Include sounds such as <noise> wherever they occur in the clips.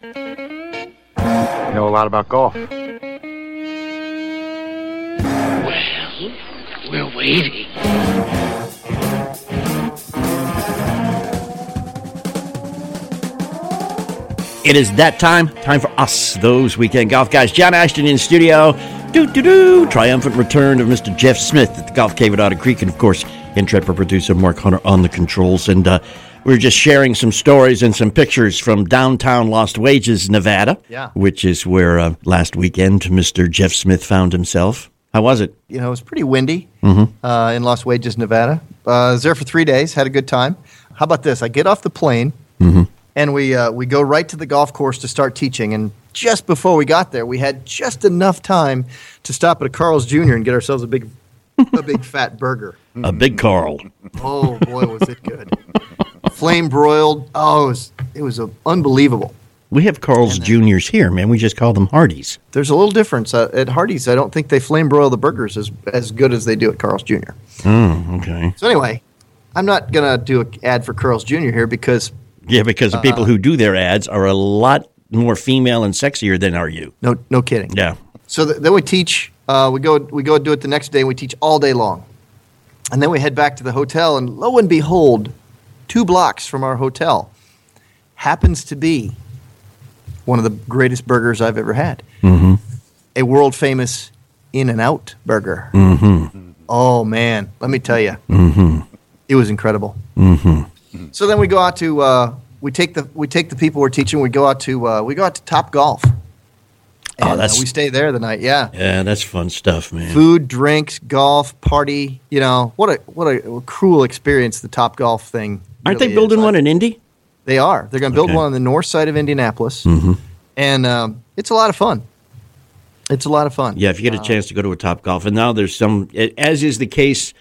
You know a lot about golf. Well, we're waiting. It is that time. Time for us, those weekend golf guys. John Ashton in studio. Do do do. Triumphant return of Mr. Jeff Smith at the Golf Cave at Otter Creek, and of course, intrepid producer Mark Hunter on the controls. And uh, we are just sharing some stories and some pictures from downtown Lost Wages, Nevada. Yeah. Which is where uh, last weekend Mr. Jeff Smith found himself. How was it? You know, it was pretty windy Mm-hmm. uh, in Lost Wages, Nevada. Uh, I was there for three days, had a good time. How about this? I get off the plane Mm-hmm. and we, uh, we go right to the golf course to start teaching. And just before we got there, we had just enough time to stop at a Carl's Jr. and get ourselves a big, a big <laughs> fat burger. A big Carl. Oh boy, was it good! <laughs> Flame broiled. Oh, it was, it was uh, unbelievable. We have Carl's Juniors here, man. We just call them Hardee's. There's a little difference uh, at Hardee's. I don't think they flame broil the burgers as as good as they do at Carl's Jr. Oh, okay. So anyway, I'm not gonna do an ad for Carl's Jr. here because Yeah, because the people who do their ads are a lot more female and sexier than are you. no, no kidding. Yeah. So th- then we teach. Uh, we go we go do it the next day. and We teach all day long, and then we head back to the hotel. And lo and behold, two blocks from our hotel happens to be one of the greatest burgers I've ever had. Mm-hmm. A world famous In and Out burger. Mm-hmm. Oh man, let me tell you, Mm-hmm. it was incredible. Mm-hmm. So then we go out to uh, we take the we take the people we're teaching. We go out to uh, we go out to Top Golf. Oh, And, uh, that's- we stay there the night. Yeah, Yeah, that's fun stuff, man. food, drinks, golf, party. You know what a what a cruel experience the Top Golf thing. Aren't really they building is. one in Indy? They are. They're going to build Okay. one on the north side of Indianapolis, Mm-hmm. and um, it's a lot of fun. It's a lot of fun. Yeah, if you get a chance to go to a Top Golf, and now there's some, as is the case,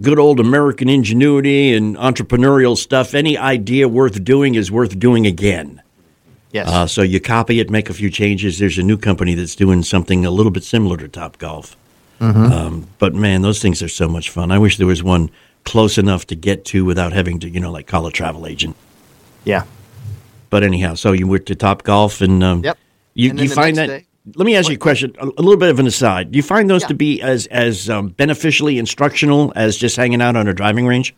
good old American ingenuity and entrepreneurial stuff. Any idea worth doing is worth doing again. Yes. Uh, so you copy it, make a few changes. There's a new company that's doing something a little bit similar to Top Golf. Mm-hmm. Um, but man, those things are so much fun. I wish there was one close enough to get to without having to, you know, like call a travel agent. yeah. But anyhow, so you went to Top Golf, and um, Yep. you, And you find that. day- let me ask you a question, a, a little bit of an aside. Do you find those Yeah. to be as as um, beneficially instructional as just hanging out on a driving range?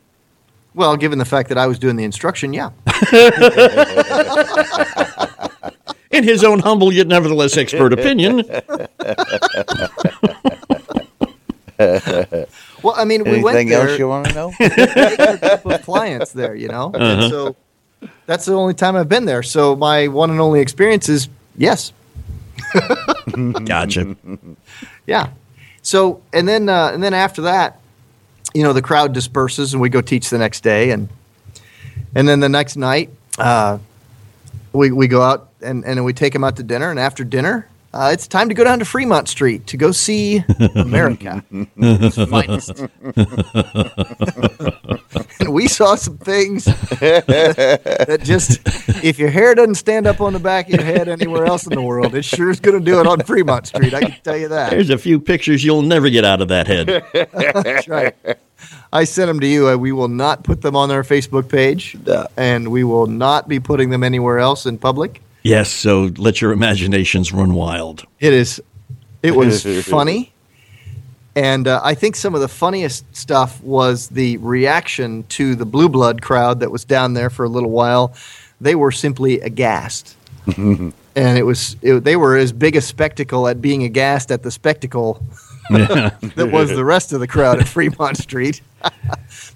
Well, given the fact that I was doing the instruction, yeah. <laughs> In his own humble yet nevertheless expert opinion, <laughs> Well, I mean, we went Anything there. else you want to know? <laughs> a group of clients there, you know. Uh-huh. So that's the only time I've been there. So my one and only experience is yes, <laughs> gotcha. yeah. So and then uh, and then after that, you know, the crowd disperses and we go teach the next day, and and then the next night, uh, we we go out and and then we take them out to dinner, and after dinner. Uh, it's time to go down to Fremont Street to go see <laughs> America. And <laughs> we saw some things <laughs> that just, if your hair doesn't stand up on the back of your head anywhere else in the world, it sure is going to do it on Fremont Street. I can tell you that. There's a few pictures you'll never get out of that head. That's right. I sent them to you. Uh, We will not put them on our Facebook page, and we will not be putting them anywhere else in public. Yes, so let your imaginations run wild. It is. It was <laughs> funny, and uh, I think some of the funniest stuff was the reaction to the blue blood crowd that was down there for a little while. They were simply aghast, <laughs> and it was it, they were as big a spectacle at being aghast at the spectacle <laughs> that was the rest of the crowd at Fremont Street.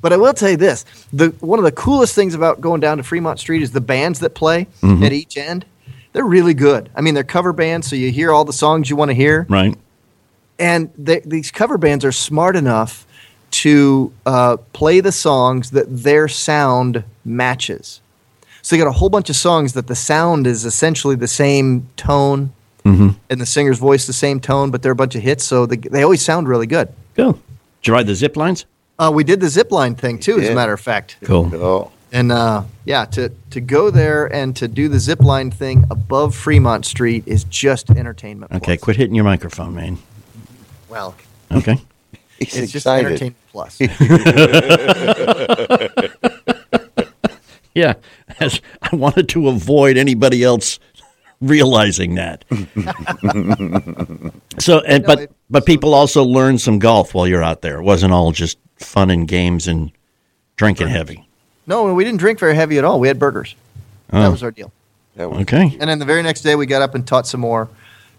but I will tell you this: the one of the coolest things about going down to Fremont Street is the bands that play at each end. They're really good. I mean, they're cover bands, so you hear all the songs you want to hear Right? and they, these cover bands are smart enough to uh, play the songs that their sound matches. So they got a whole bunch of songs that the sound is essentially the same tone, and the singer's voice the same tone, but they're a bunch of hits, so they, they always sound really good. Cool. Did you ride the zip lines? Uh, we did the zip line thing too, as a matter of fact. Cool. Oh, And uh, yeah, to, to go there and to do the zip line thing above Fremont Street is just entertainment. Okay, plus. quit hitting your microphone, man. Well, Okay. <laughs> he's it's just entertainment plus. <laughs> <laughs> Yeah, as I wanted to avoid anybody else realizing that. so, and, No, but it- but people also learned some golf while you're out there. It wasn't all just fun and games and drinking heavy. No, we didn't drink very heavy at all. We had burgers. Oh. That was our deal. That was, Okay. And then the very next day, we got up and taught some more.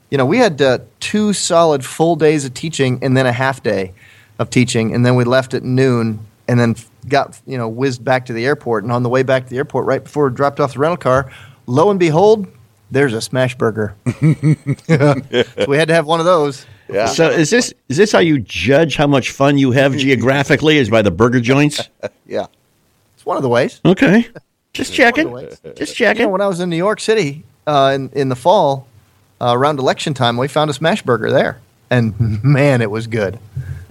You know, we had uh, two solid full days of teaching and then a half day of teaching. And then we left at noon and then got, you know, whizzed back to the airport. And on the way back to the airport, right before we dropped off the rental car, lo and behold, there's a Smashburger. <laughs> so we had to have one of those. Yeah. So is this is this how you judge how much fun you have geographically? Is by the burger joints? <laughs> yeah. One of the ways. Okay. Just checking. One of the ways. Just You know, checking. when I was in New York City uh, in, in the fall, uh, around election time, we found a Smashburger there. And <laughs> man, it was good.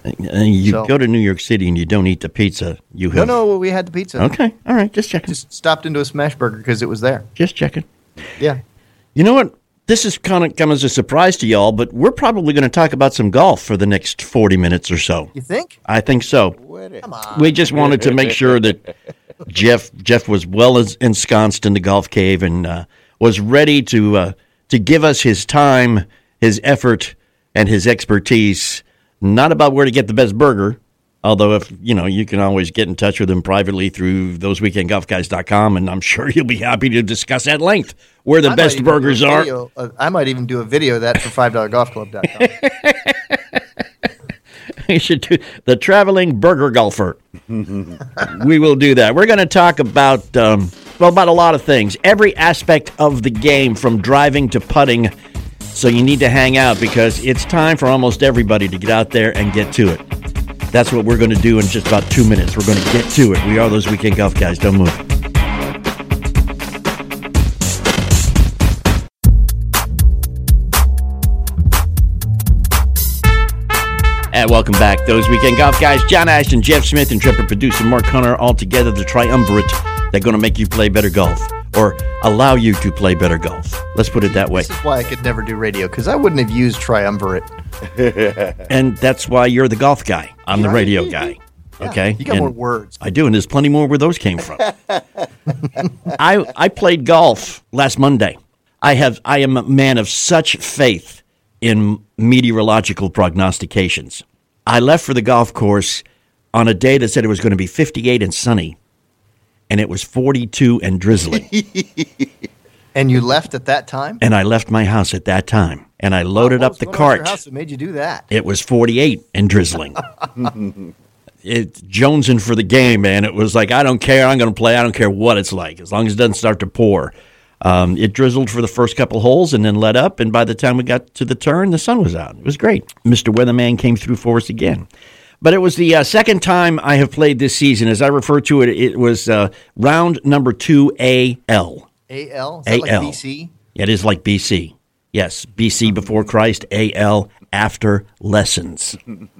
Uh, you So- go to New York City and you don't eat the pizza. You No, have no, we had the pizza. Okay. All right. Just checking. Just stopped into a Smashburger because it was there. Just checking. Yeah. You know what? This is kind of come as a surprise to y'all, but we're probably going to talk about some golf for the next forty minutes or so. You think? I think so. Come on. We just wanted to make sure that <laughs> Jeff Jeff was well ensconced in the golf cave and uh, was ready to uh, to give us his time, his effort, and his expertise. Not about where to get the best burger, although if you know you can always get in touch with him privately through thoseweekendgolfguys.com, and I'm sure he'll be happy to discuss at length where the I best burgers are. video- uh, I might even do a video of that for $5golfclub.com. we <laughs> should do the traveling burger golfer. we will do that. We're going to talk about um, well about a lot of things, every aspect of the game from driving to putting. So you need to hang out because it's time for almost everybody to get out there and get to it. That's what we're going to do in just about two minutes. We're going to get to it. We are those weekend golf guys. Don't move. And welcome back, those weekend golf guys. John Ashton, Jeff Smith, and Trevor producer Mark Hunter all together, the triumvirate that's going to make you play better golf or allow you to play better golf. Let's put it that way. this is why I could never do radio because I wouldn't have used triumvirate. And that's why you're the golf guy. I'm the radio guy. Okay? You got And more words. I do, and there's plenty more where those came from. <laughs> I I played golf last Monday. I have I am a man of such faith in meteorological prognostications. I left for the golf course on a day that said it was going to be 58 and sunny, and it was 42 and drizzly. <laughs> And you left at that time? and I left my house at that time, and I loaded What up the going on at your cart. house that made you do that? It was 48 and drizzling. <laughs> it jonesing for the game, man. It was like I don't care. I'm going to play. I don't care what it's like, as long as it doesn't start to pour. Um, it drizzled for the first couple holes and then let up. And by the time we got to the turn, the sun was out. It was great. Mr. Weatherman came through for us again. But it was the uh, second time I have played this season. As I refer to it, it was uh, round number two AL. AL? Is that like AL. BC? It is like BC. Yes, BC before Christ, AL after lessons.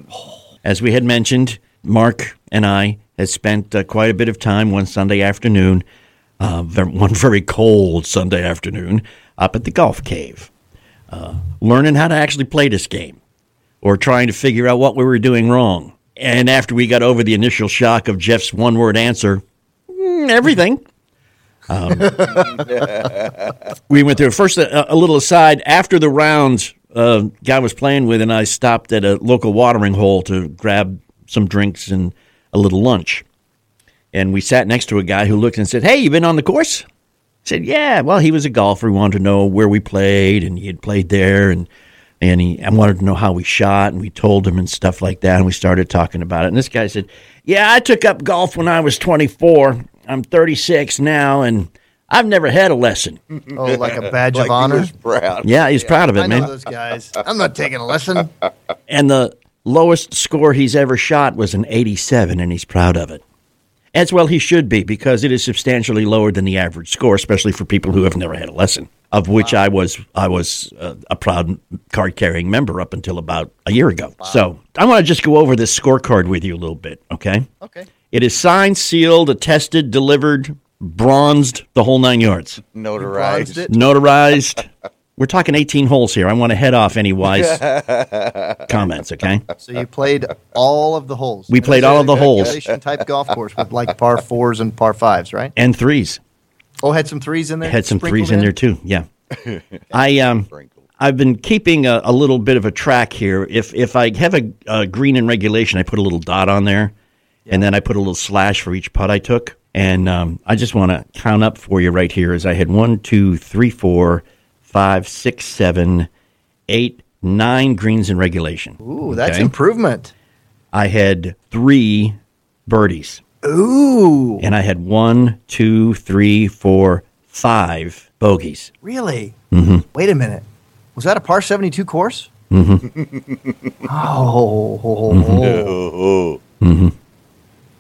<laughs> As we had mentioned, Mark and I had spent uh, quite a bit of time one Sunday afternoon, uh, one very cold Sunday afternoon, up at the golf cave, uh, learning how to actually play this game or trying to figure out what we were doing wrong. And after we got over the initial shock of Jeff's one word answer, "Mm, everything. <laughs> we went through. First a, a little aside. After the round uh, guy was playing with and i stopped at a local watering hole to grab some drinks and a little lunch. And we sat next to a guy who looked and said hey you been on the course? I said yeah. Well he was a golfer. He wanted to know where we played and he had played there and and he I wanted to know how we shot and we told him and stuff like that and we started talking about it. And this guy said yeah i took up golf when i was 24 i'm 36 now and i've never had a lesson Oh, like a badge Like of honor? he proud. yeah, he's proud of it, I know man. those guys. I'm not taking a lesson. And the lowest score he's ever shot was an 87, and he's proud of it. As well, he should be because it is substantially lower than the average score, especially for people who have never had a lesson. Of which I was, I was uh, a proud card-carrying member up until about a year ago. So I want to just go over this scorecard with you a little bit, okay? Okay. It is signed, sealed, attested, delivered, bronzed, the whole nine yards. Notarized. It. Notarized. <laughs> We're talking 18 holes here. I want to head off any wise <laughs> comments, okay? So you played all of the holes. We played all of the holes. Regulation type golf course with like par fours and par fives, right? And threes. Oh, had some threes in there. Had some threes in there too. Yeah. <laughs> I um Sprinkle. I've been keeping a, a little bit of a track here. If if I have a, a green in regulation, I put a little dot on there, and then I put a little slash for each putt I took. And um, I just want to count up for you right here. As I had one, two, three, four, five, six, seven, eight, nine greens in regulation. Ooh, that's Okay? improvement. I had three birdies, Ooh, and I had one, two, three, four, five bogeys. really? Mm-hmm. Wait a minute. Was that a par 72 course? Mm-hmm. <laughs> oh, Oh,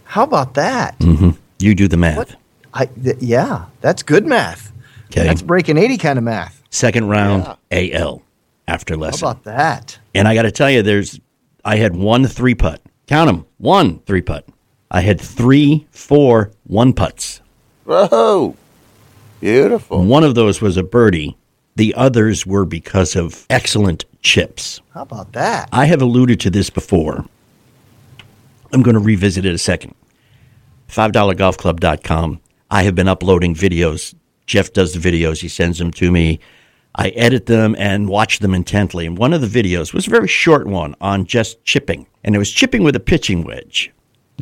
how about that? Mm-hmm. You do the math. What? I, th- yeah, that's good math. Okay. That's breaking 80 kind of math. Second round AL after lesson. How lesson. about that? And I got to tell you, there's I had one three putt. Count them. One three putt. I had three, four, one putts. Whoa. Beautiful. One of those was a birdie. The others were because of excellent chips. How about that? I have alluded to this before. I'm going to revisit it a second. $5golfclub.com. I have been uploading videos. Jeff does the videos, he sends them to me. I edit them and watch them intently. And one of the videos was a very short one on just chipping. And it was chipping with a pitching wedge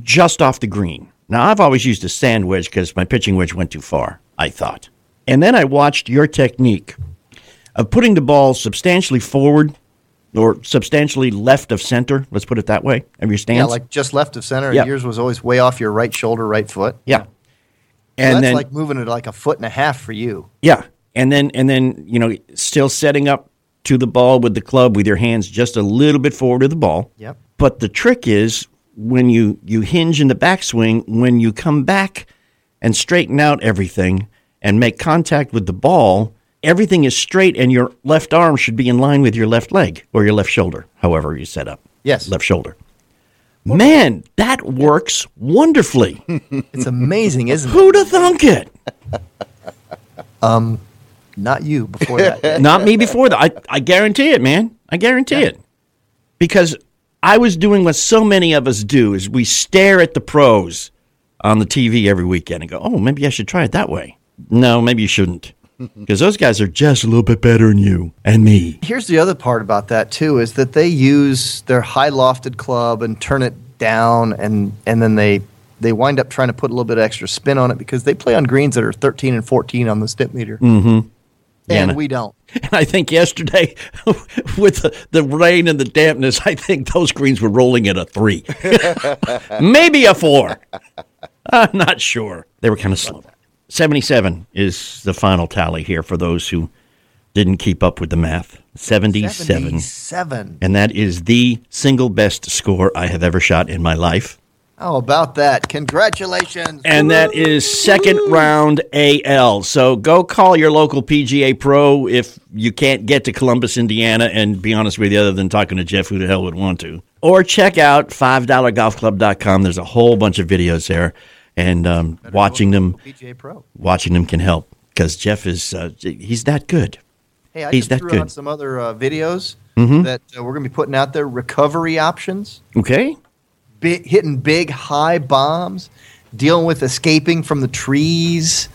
just off the green. Now, I've always used a sand wedge because my pitching wedge went too far, I thought. And then I watched your technique of putting the ball substantially forward or substantially left of center. Let's put it that way. Of your stance. Yeah, like just left of center. Yeah. Yours was always way off your right shoulder, right foot. yeah. So And that's then like moving it like a foot and a half for you. yeah, and then and then you know still setting up to the ball with the club with your hands just a little bit forward of the ball. Yep. But the trick is when you you hinge in the backswing when you come back and straighten out everything and make contact with the ball, everything is straight and your left arm should be in line with your left leg or your left shoulder, however you set up. Yes. Left shoulder. Man, that works wonderfully. <laughs> It's amazing, isn't it? Who'd have thunk it? <laughs> um, Not you before that. <laughs> Not me before that. I, I guarantee it, man. I guarantee it. Because I was doing what so many of us do is we stare at the pros on the TV every weekend and go, oh, maybe I should try it that way. No, maybe you shouldn't. <laughs> Because those guys are just a little bit better than you and me. Here's the other part about that too is that they use their high lofted club and turn it down and and then they they wind up trying to put a little bit of extra spin on it because they play on greens that are 13 and 14 on the Stimp meter. Mm-hmm. And and- we don't. <laughs> And I think yesterday, <laughs> with the, the rain and the dampness, I think those greens were rolling at a three, maybe a four. I'm not sure. They were kind of slow. 77 is the final tally here for those who didn't keep up with the math. 77. 77. And that is the single best score I have ever shot in my life. How about that? Congratulations. And that is second round AL. So go call your local PGA pro if you can't get to Columbus, Indiana. And be honest with you, other than talking to Jeff, who the hell would want to? Or check out $5golfclub.com. There's a whole bunch of videos there. And um, watching them, Pro. watching them can help because Jeff is, uh, he's that good. Hey, I He's just that threw good. out some other uh, videos Mhm. that uh, we're going to be putting out there. Recovery options, Okay. bi- hitting big high bombs, dealing with escaping from the trees,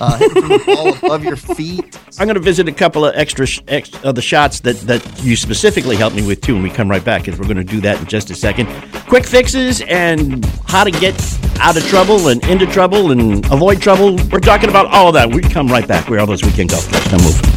uh, ball above your feet. I'm going to visit a couple of extra sh- ex- of the shots that, that you specifically helped me with too, when we come right back, because we're going to do that in just a second. Quick fixes and how to get out of trouble and into trouble and avoid trouble. We're talking about all that. We come right back. We're all those weekend golf clubs. Now move.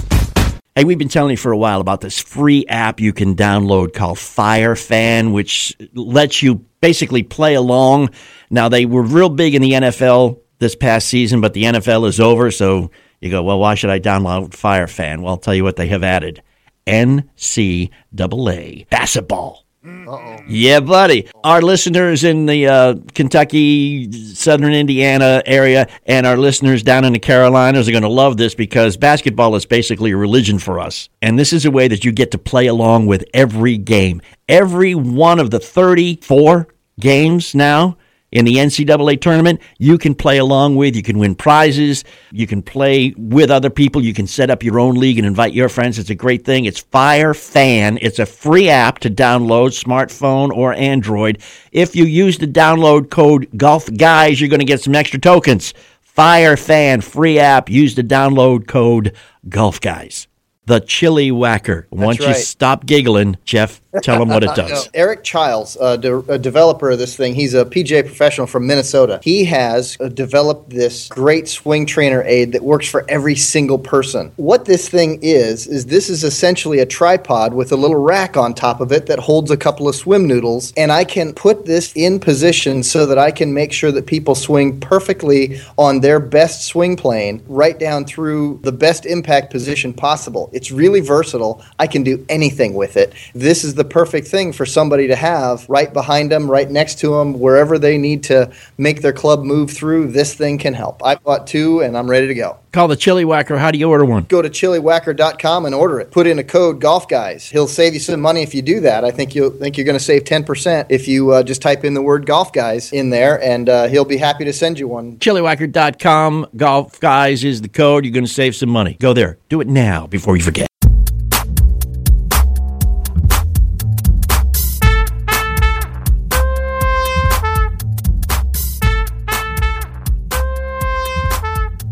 Hey, we've been telling you for a while about this free app you can download called Fire Fan, which lets you basically play along. Now, they were real big in the NFL this past season, but the NFL is over. So you go, well, why should I download Fire Fan? Well, I'll tell you what they have added NCAA basketball. Uh-oh. Yeah, buddy. Our listeners in the uh, Kentucky, Southern Indiana area, and our listeners down in the Carolinas are going to love this because basketball is basically a religion for us. And this is a way that you get to play along with every game. Every one of the 34 games now in the NCAA tournament, you can play along with. You can win prizes. You can play with other people. You can set up your own league and invite your friends. It's a great thing. It's Fire Fan. It's a free app to download, smartphone or Android. If you use the download code Golf Guys, you're going to get some extra tokens. Fire Fan free app. Use the download code Golf Guys. The Chili Whacker. Once you stop giggling, Jeff, tell them what it <laughs> No, does. Eric Childs, a, de- a developer of this thing, he's a PGA professional from Minnesota. He has uh, developed this great swing trainer aid that works for every single person. What this thing is, is this is essentially a tripod with a little rack on top of it that holds a couple of swim noodles, and I can put this in position so that I can make sure that people swing perfectly on their best swing plane, right down through the best impact position possible. It's really versatile. I can do anything with it. This is the perfect thing for somebody to have right behind them, right next to them, wherever they need to make their club move through. This thing can help. I bought two and I'm ready to go. Call the Chili Whacker. How do you order one? Go to chiliwhacker.com and order it. Put in a code Golf Guys. He'll save you some money if you do that. I think you'll think you're going to save 10% if you uh, just type in the word Golf Guys in there, and uh, he'll be happy to send you one. chiliwhacker.com. Golf Guys is the code. You're going to save some money. Go there. Do it now before you forget.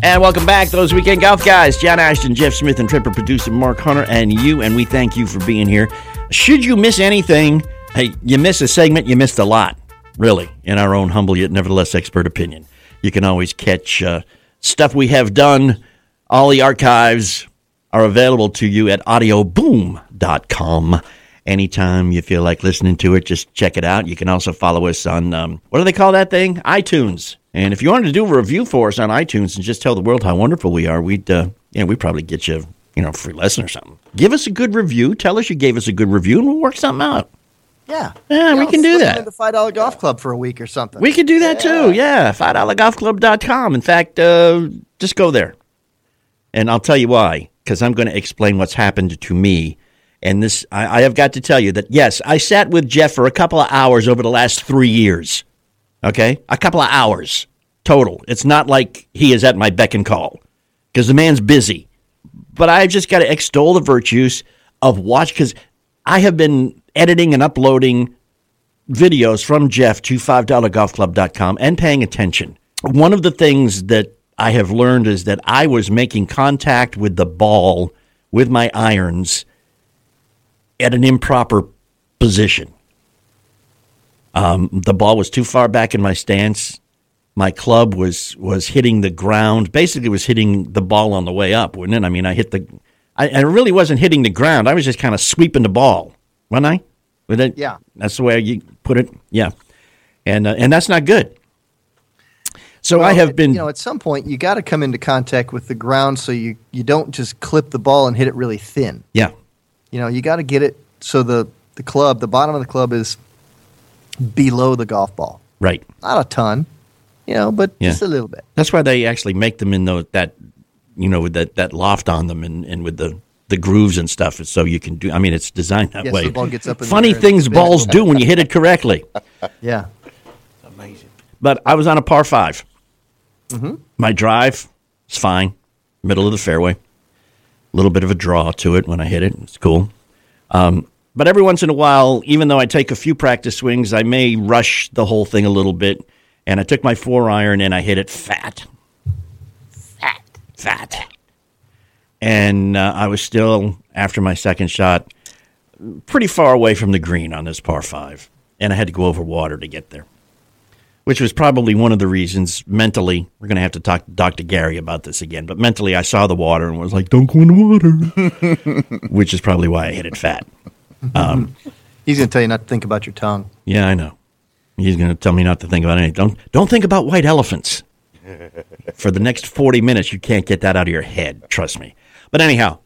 And welcome back, those weekend golf guys. John Ashton, Jeff Smith, and Tripper producer Mark Hunter, and you. And we thank you for being here. Should you miss anything, hey, you miss a segment, you missed a lot, really, in our own humble yet nevertheless expert opinion. You can always catch uh, stuff we have done. All the archives are available to you at audioboom.com. Anytime you feel like listening to it, just check it out. You can also follow us on, um, what do they call that thing? iTunes. And if you wanted to do a review for us on iTunes and just tell the world how wonderful we are, we'd, uh, yeah, we'd probably get you, you know, a free lesson or something. Give us a good review. Tell us you gave us a good review, and we'll work something out. Yeah. Yeah, we can do that. The $5 golf club for a week or something. We could do that too. Yeah, $5golfclub.com. In fact, uh, just go there. And I'll tell you why, because I'm going to explain what's happened to me. And this, I, I have got to tell you that, yes, I sat with Jeff for a couple of hours over the last three years. Okay? A couple of hours total. It's not like he is at my beck and call, because the man's busy. But I've just got to extol the virtues of watch, because I have been editing and uploading videos from Jeff to $5golfclub.com and paying attention. One of the things that I have learned is that I was making contact with the ball with my irons at an improper position. Um, the ball was too far back in my stance. My club was was hitting the ground. Basically, was hitting the ball on the way up, wasn't it? I mean, I hit the. I, I really wasn't hitting the ground. I was just kind of sweeping the ball, wasn't I? With it, Yeah. That's the way you put it. Yeah, and uh, and that's not good. So I have been. You know, at some point, you got to come into contact with the ground so you, you don't just clip the ball and hit it really thin. yeah, You know, you got to get it so the, the club, the bottom of the club is below the golf ball. right. Not a ton, you know, but Yeah. just a little bit. That's why they actually make them in those that you know with that that loft on them and, and with the the grooves and stuff, so you can do. I mean, it's designed that Yes, way. the ball gets up in Funny air things balls do when you hit it correctly. <laughs> Yeah. Amazing. But I was on a par 5 Mm-hmm. My drive is fine, middle of the fairway. A little bit of a draw to it when I hit it. It's cool. Um, but every once in a while, even though I take a few practice swings, I may rush the whole thing a little bit. And I took my four iron and I hit it fat. Fat. Fat. And uh, I was still, after my second shot, pretty far away from the green on this par five. And I had to go over water to get there which was probably one of the reasons mentally. We're going to have to talk to Dr. Gary about this again, but mentally, I saw the water and was like, "Don't go in the water," <laughs> which is probably why I hit it fat. Um, <laughs> He's going to tell you not to think about your tongue. Yeah, I know. He's going to tell me not to think about anything. Don't don't think about white elephants. <laughs> For the next forty minutes, you can't get that out of your head. Trust me. But anyhow,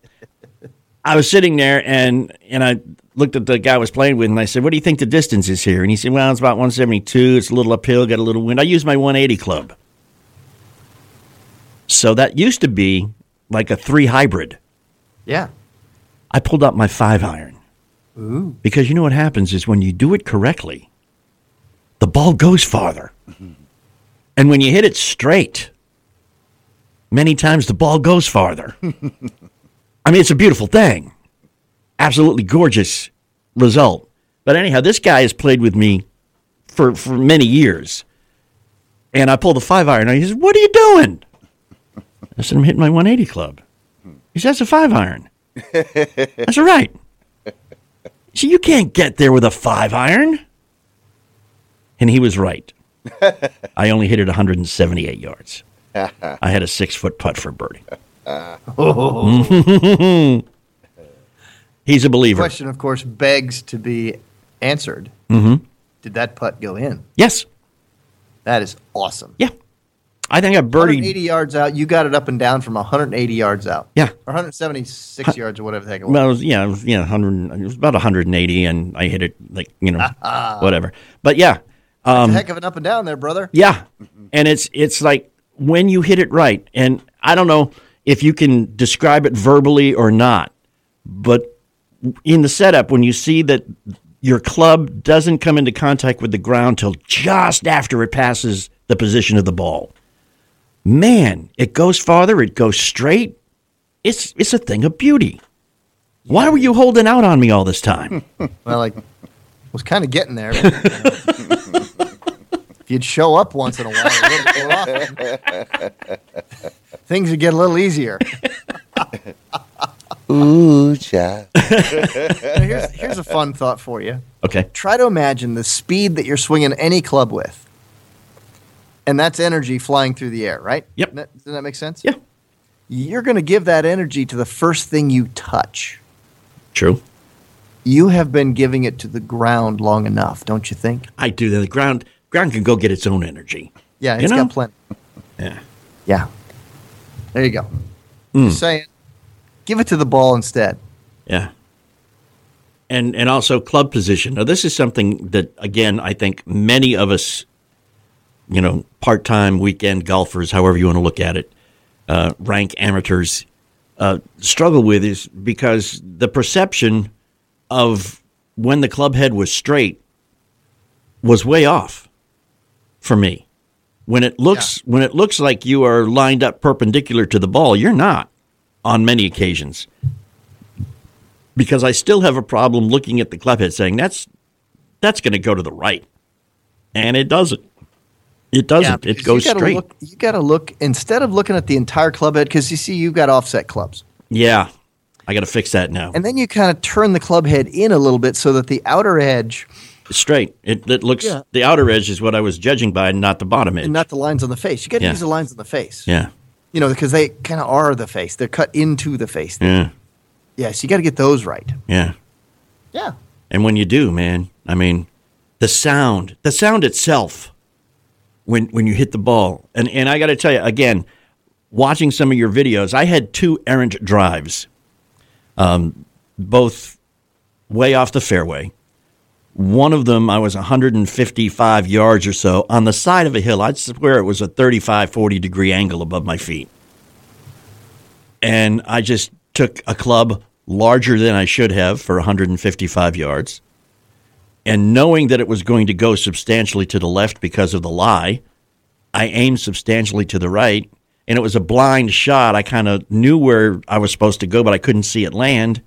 I was sitting there and and I looked at the guy I was playing with and I said, "What do you think the distance is here?" And he said, "Well, it's about 172. It's a little uphill, got a little wind." I use my 180 club. So that used to be like a 3 hybrid. Yeah. I pulled out my 5 iron. Ooh. Because you know what happens is when you do it correctly, the ball goes farther. Mm-hmm. And when you hit it straight, many times the ball goes farther. <laughs> I mean, it's a beautiful thing. Absolutely gorgeous result. But anyhow, this guy has played with me for, for many years. And I pulled the five iron. And he says, What are you doing? I said, I'm hitting my 180 club. He says, that's a five iron. <laughs> That's all right. So you can't get there with a five iron. And he was right. <laughs> I only hit it 178 yards. <laughs> I had a six foot putt for birdie. <laughs> He's a believer. The question, of course, begs to be answered. Mm-hmm. Did that putt go in? Yes. That is awesome. Yeah. I think I birdied. 80 yards out. You got it up and down from 180 yards out. Yeah. Or 176 yards or whatever the heck it was. Well, it was, yeah, it was, yeah, 100, it was about 180, and I hit it like, you know, <laughs> ah. whatever. But yeah, That's a um, heck of an up and down there, brother. Yeah, and it's it's like when you hit it right, and I don't know if you can describe it verbally or not, but in the setup when you see that your club doesn't come into contact with the ground till just after it passes the position of the ball, man, it goes farther, it goes straight. It's it's a thing of beauty. Why were you holding out on me all this time? <laughs> Well, like, was kind of getting there. but, you know. <laughs> if you'd show up once in a while, a often, things would get a little easier. <laughs> Ooh, child. Here's, here's a fun thought for you. Okay. Try to imagine the speed that you're swinging any club with. And that's energy flying through the air, right? Yep. Doesn't that, doesn't that make sense? Yeah. You're going to give that energy to the first thing you touch. True. You have been giving it to the ground long enough, don't you think? I do. The ground ground can go get its own energy. Yeah, You it's know? got plenty. Yeah. Yeah. There you go. Hmm. Just saying. Give it to the ball instead. Yeah. And and also club position. Now this is something that again I think many of us, you know, part time weekend golfers, however you want to look at it, uh, rank amateurs, uh, struggle with is because the perception of when the club head was straight was way off for me. When it looks when it looks like you are lined up perpendicular to the ball, you're not on many occasions because I still have a problem looking at the club head saying that's that's going to go to the right, and it doesn't. It doesn't. it goes you straight. Look, you got to look instead of looking at the entire club head because you see you've got offset clubs, yeah, I got to fix that now. and then you kind of turn the club head in a little bit so that the outer edge, straight. It, it looks Yeah. the outer edge is what I was judging by, not the bottom edge. and not the lines on the face. You got to Yeah. use the lines on the face. yeah, You know, because they kind of are the face. They're cut into the face. yeah, Yeah, so you got to get those right. yeah. Yeah. And when you do, man, I mean, the sound, the sound itself, when when you hit the ball, and and I got to tell you again, watching some of your videos, I had two errant drives, um, both way off the fairway. One of them, I was 155 yards or so on the side of a hill. I'd swear it was a 35, 40 degree angle above my feet. And I just took a club larger than I should have for 155 yards. And knowing that it was going to go substantially to the left because of the lie, I aimed substantially to the right. And it was a blind shot. I kind of knew where I was supposed to go, but I couldn't see it land.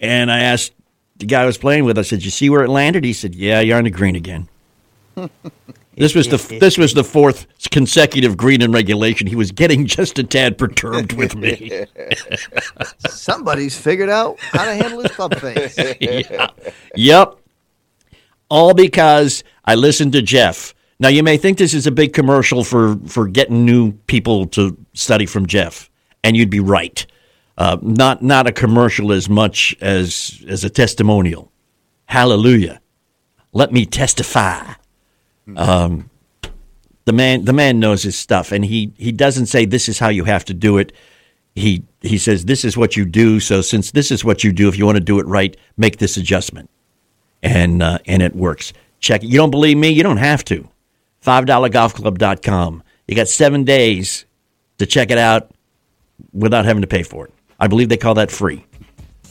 And I asked the guy I was playing with, I said, You see where it landed? He said, Yeah, you're on the green again. <laughs> This was the <laughs> this was the fourth consecutive green in regulation. He was getting <laughs> just a tad perturbed with me. <laughs> Somebody's figured out how to handle his club face. yeah. Yep. All because I listened to Jeff. Now you may think this is a big commercial for for getting new people to study from Jeff, and you'd be right. Uh, not not a commercial as much as as a testimonial. Hallelujah. Let me testify. Um, the man the man knows his stuff, and he he doesn't say this is how you have to do it. He he says this is what you do. So since this is what you do, if you want to do it right, make this adjustment, and uh, and it works. Check it. You don't believe me? You don't have to. $5golfclub.com. You got seven days to check it out without having to pay for it. I believe they call that free.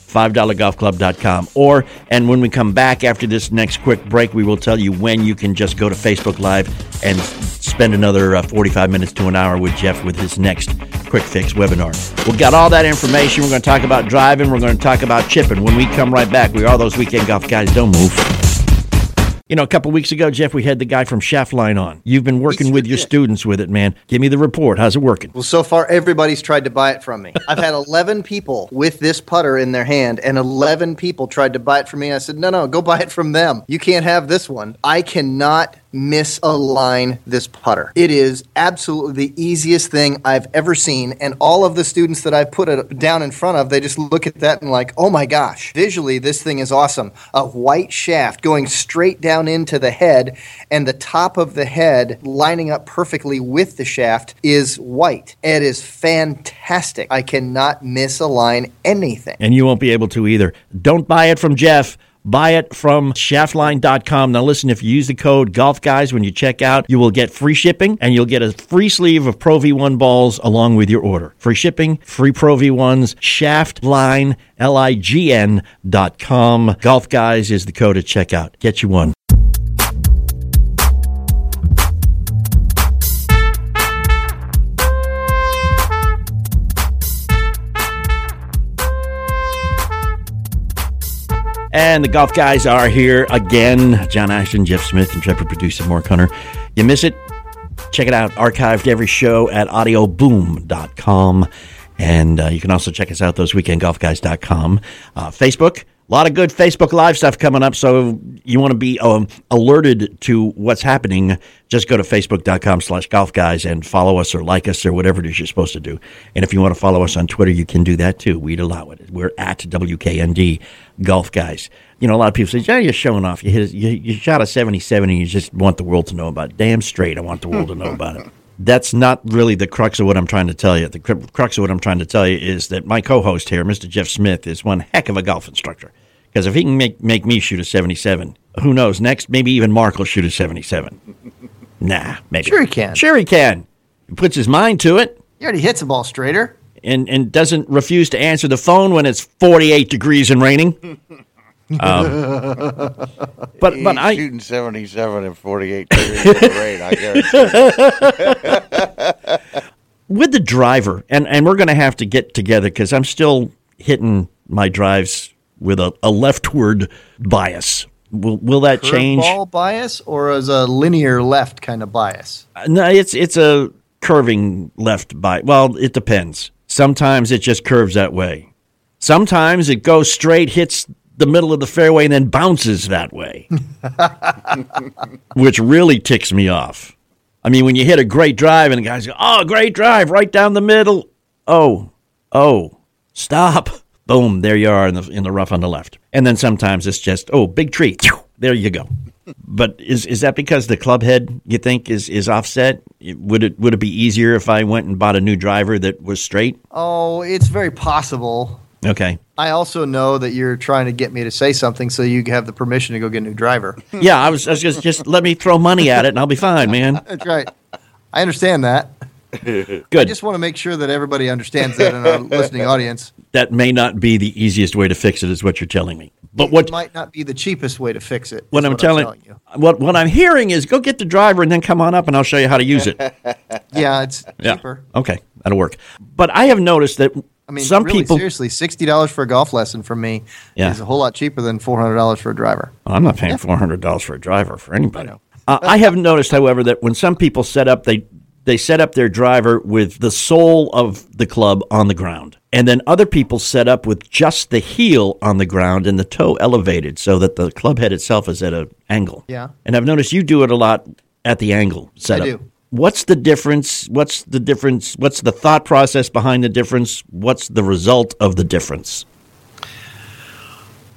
$5golfclub.com. Or, and when we come back after this next quick break, we will tell you when you can just go to Facebook Live and spend another uh, 45 minutes to an hour with Jeff with his next quick fix webinar. We've got all that information. We're going to talk about driving. We're going to talk about chipping. When we come right back, we are those weekend golf guys. Don't move. You know, a couple weeks ago, Jeff, we had the guy from Shaftlign on. You've been working with your students with it, man. Give me the report. How's it working? Well, so far everybody's tried to buy it from me. I've had <laughs> 11 people with this putter in their hand, and 11 people tried to buy it from me. I said, no, no, go buy it from them. You can't have this one. I cannot misalign this putter. It is absolutely the easiest thing I've ever seen, and all of the students that I've put it down in front of, they just look at that and like, oh my gosh, visually this thing is awesome. A white shaft going straight down into the head, and the top of the head lining up perfectly with the shaft is white. It is fantastic. I cannot misalign anything. And you won't be able to either. Don't buy it from Jeff. Buy it from shaftlign.com. Now, listen, if you use the code Golf Guys when you check out, you will get free shipping and you'll get a free sleeve of Pro V1 balls along with your order. Free shipping, free Pro V1s, shaftline, L I G N dot com. Golf Guys is the code at checkout. Get you one. And the golf guys are here again. John Ashton, Jeff Smith, and Trevor producer Mark Hunter. You miss it? Check it out. Archived every show at audioboom.com. And uh, you can also check us out, thoseweekendgolfguys.com. Uh, Facebook. A lot of good Facebook Live stuff coming up. So you want to be um, alerted to what's happening, just go to facebook.com slash golf guys and follow us or like us or whatever it is you're supposed to do. And if you want to follow us on Twitter, you can do that too. We'd allow it. We're at WKND Golf Guys. You know, a lot of people say, yeah, you're showing off. You, hit, you, you shot a 77 and you just want the world to know about it. Damn straight, I want the world to know about it. <laughs> That's not really the crux of what I'm trying to tell you. The crux of what I'm trying to tell you is that my co-host here, Mr. Jeff Smith, is one heck of a golf instructor. Because if he can make make me shoot a 77, who knows? Next, maybe even Mark will shoot a 77. <laughs> Nah, maybe. Sure he can. Sure he can. He puts his mind to it He already hits the ball straighter. and, and doesn't refuse to answer the phone when it's 48 degrees and raining. <laughs> Um, <laughs> but but He's I shooting 77 and 48 degrees in rain. I guarantee. <laughs> with the driver, and, and we're going to have to get together because I'm still hitting my drives with a, a leftward bias. Will, will that change? Ball bias or as a linear left kind of bias? Uh, No, it's it's a curving left bias. Well, it depends. Sometimes it just curves that way. Sometimes it goes straight, hits the middle of the fairway, and then bounces that way, <laughs> which really ticks me off. I mean, when you hit a great drive and the guys go, "Oh, great drive, right down the middle." Oh, oh, stop! <laughs> Boom! There you are in the in the rough on the left. And then sometimes it's just, "Oh, big tree." There you go. But is is that because the club head you think is is offset? Would it would it be easier if I went and bought a new driver that was straight? Oh, it's very possible. Okay. I also know that you're trying to get me to say something so you have the permission to go get a new driver. <laughs> Yeah, I was, I was just just let me throw money at it and I'll be fine, man. <laughs> That's right. I understand that. <laughs> Good. I just want to make sure that everybody understands that in our listening audience. that may not be the easiest way to fix it, is what you're telling me. But what It might not be the cheapest way to fix it. what is I'm telling, you. what what I'm hearing is go get the driver and then come on up and I'll show you how to use it. Yeah, it's Yeah. cheaper. Okay, that'll work. But I have noticed that I mean, some really, people. seriously, sixty dollars for a golf lesson from me Yeah. is a whole lot cheaper than four hundred dollars for a driver. I'm not paying four hundred dollars for a driver for anybody. Uh, I have noticed, however, that when some people set up, they they set up their driver with the sole of the club on the ground, and then other people set up with just the heel on the ground and the toe elevated, so that the club head itself is at an angle. Yeah. and I've noticed you do it a lot at the angle setup. do. What's the difference? What's the difference? What's the thought process behind the difference? What's the result of the difference?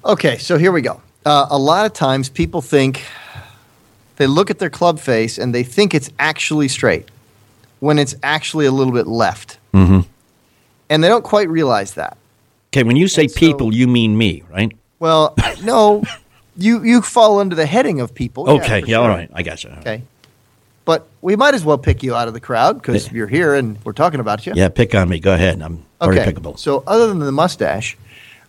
Okay, so here we go. Uh, a lot of times people think they look at their club face and they think it's actually straight when it's actually a little bit left. Mm-hmm. And they don't quite realize that. Okay, when you say And so- people, you mean me, right? Well, no, <laughs> you, you fall under the heading of people. Okay, for yeah, all right, I got you. Okay. We might as well pick you out of the crowd because you're here and we're talking about you. Yeah, pick on me. Go ahead. I'm very pickable. So other than the mustache,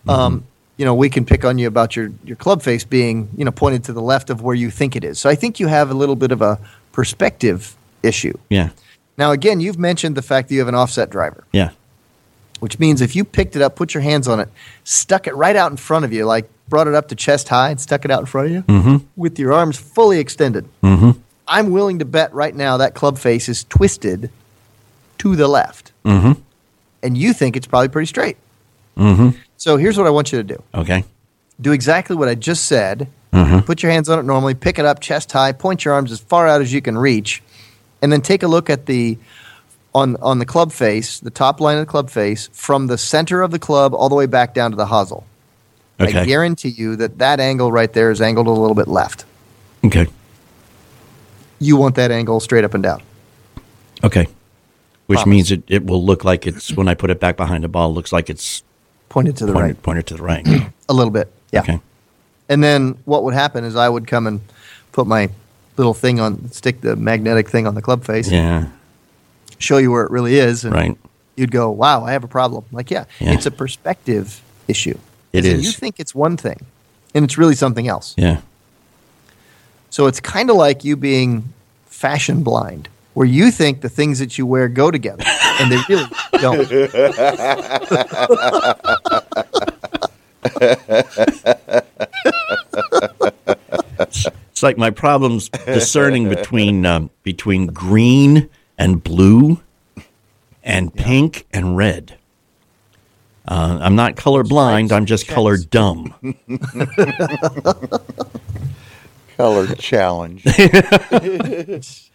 um, mm-hmm. you know, we can pick on you about your, your club face being, you know, pointed to the left of where you think it is. So I think you have a little bit of a perspective issue. yeah, Now, again, you've mentioned the fact that you have an offset driver, yeah, which means if you picked it up, put your hands on it, stuck it right out in front of you, like brought it up to chest high and stuck it out in front of you mm-hmm. with your arms fully extended. Mm-hmm. I'm willing to bet right now that club face is twisted to the left. And you think it's probably pretty straight. So here's what I want you to do Okay. do exactly what I just said. Mm-hmm. Put your hands on it normally, pick it up chest high, point your arms as far out as you can reach, and then take a look at the on on the club face, the top line of the club face, from the center of the club all the way back down to the hosel. I guarantee you that that angle right there is angled a little bit left. Okay. You want that angle straight up and down. Okay. Which Promise. means it, it will look like it's when I put it back behind the ball, it looks like it's Pointed to the pointed, right. pointed to the right. <clears throat> A little bit. Yeah. Okay. And then what would happen is I would come and put my little thing on, stick the magnetic thing on the club face, Yeah. show you where it really is, and Right. you'd go, "Wow, I have a problem." Like, yeah, Yeah. it's a perspective issue. It is. You think it's one thing, and it's really something else. Yeah. So it's kind of like you being fashion blind, where you think the things that you wear go together, and they really <laughs> don't. It's like my problems discerning between um, between green and blue and pink and red. Uh, I'm not color blind. I'm just color dumb. <laughs> Color challenge. <laughs>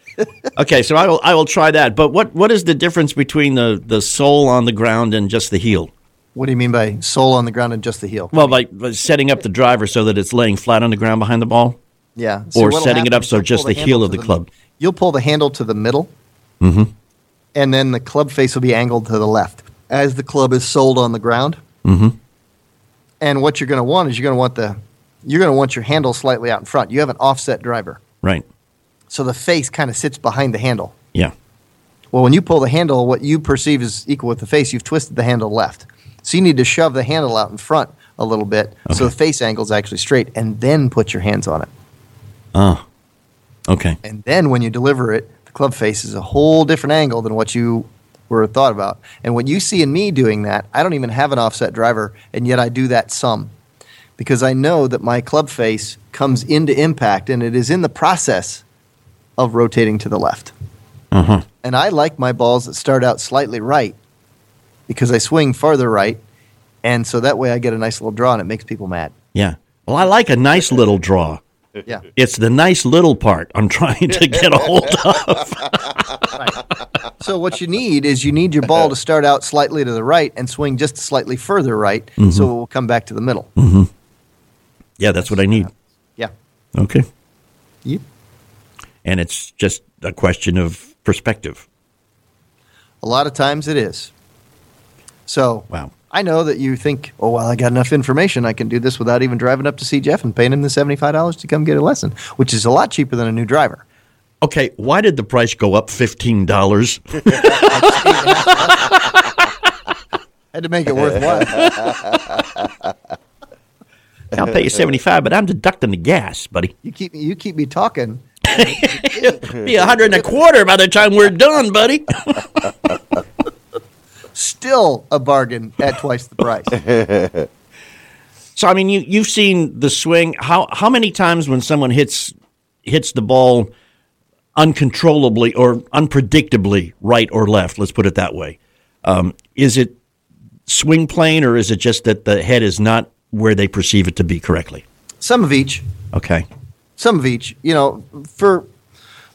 Okay, so I will I will try that. But what, what is the difference between the, the sole on the ground and just the heel? What do you mean by sole on the ground and just the heel? Well, by, by setting up the driver so that it's laying flat on the ground behind the ball, Yeah. or what'll setting it up so just pull the heel of to the club. You'll pull the handle to the middle, Mm-hmm. and then the club face will be angled to the left as the club is soled on the ground. Mm-hmm. And what you're going to want is you're going to want the you're going to want your handle slightly out in front. You have an offset driver, Right. so the face kind of sits behind the handle. Yeah. Well, when you pull the handle, what you perceive is equal with the face, you've twisted the handle left. So you need to shove the handle out in front a little bit so the face angle is actually straight, and then put your hands on it. Oh. Okay. And then when you deliver it, the club face is a whole different angle than what you were thought about. And what you see in me doing that, I don't even have an offset driver, and yet I do that some because I know that my club face comes into impact and it is in the process of rotating to the left. Uh huh. And I like my balls that start out slightly right because I swing farther right. And so that way I get a nice little draw and it makes people mad. Yeah. Well, I like a nice little draw. Yeah. It's the nice little part I'm trying to get a hold of. So what you need is you need your ball to start out slightly to the right and swing just slightly further right, so it will come back to the middle. Yeah, that's what I need. Yeah. Okay. Yep. And it's just a question of perspective. A lot of times it is. So Wow. I know that you think, oh well, I got enough information. I can do this without even driving up to see Jeff and paying him the seventy five dollars to come get a lesson, which is a lot cheaper than a new driver. Okay, why did the price go up fifteen dollars? <laughs> <laughs> Had to make it worthwhile. <laughs> I'll pay you seventy five, but I'm deducting the gas, buddy. you keep me you keep me talking. <laughs> Be a hundred and a quarter by the time we're done, buddy. <laughs> Still a bargain at twice the price. <laughs> So I mean, you you've seen the swing. How how many times when someone hits hits the ball uncontrollably or unpredictably right or left? Let's put it that way. Um, is it swing plane or is it just that the head is not where they perceive it to be correctly? Some of each. Okay. some of each. You know, for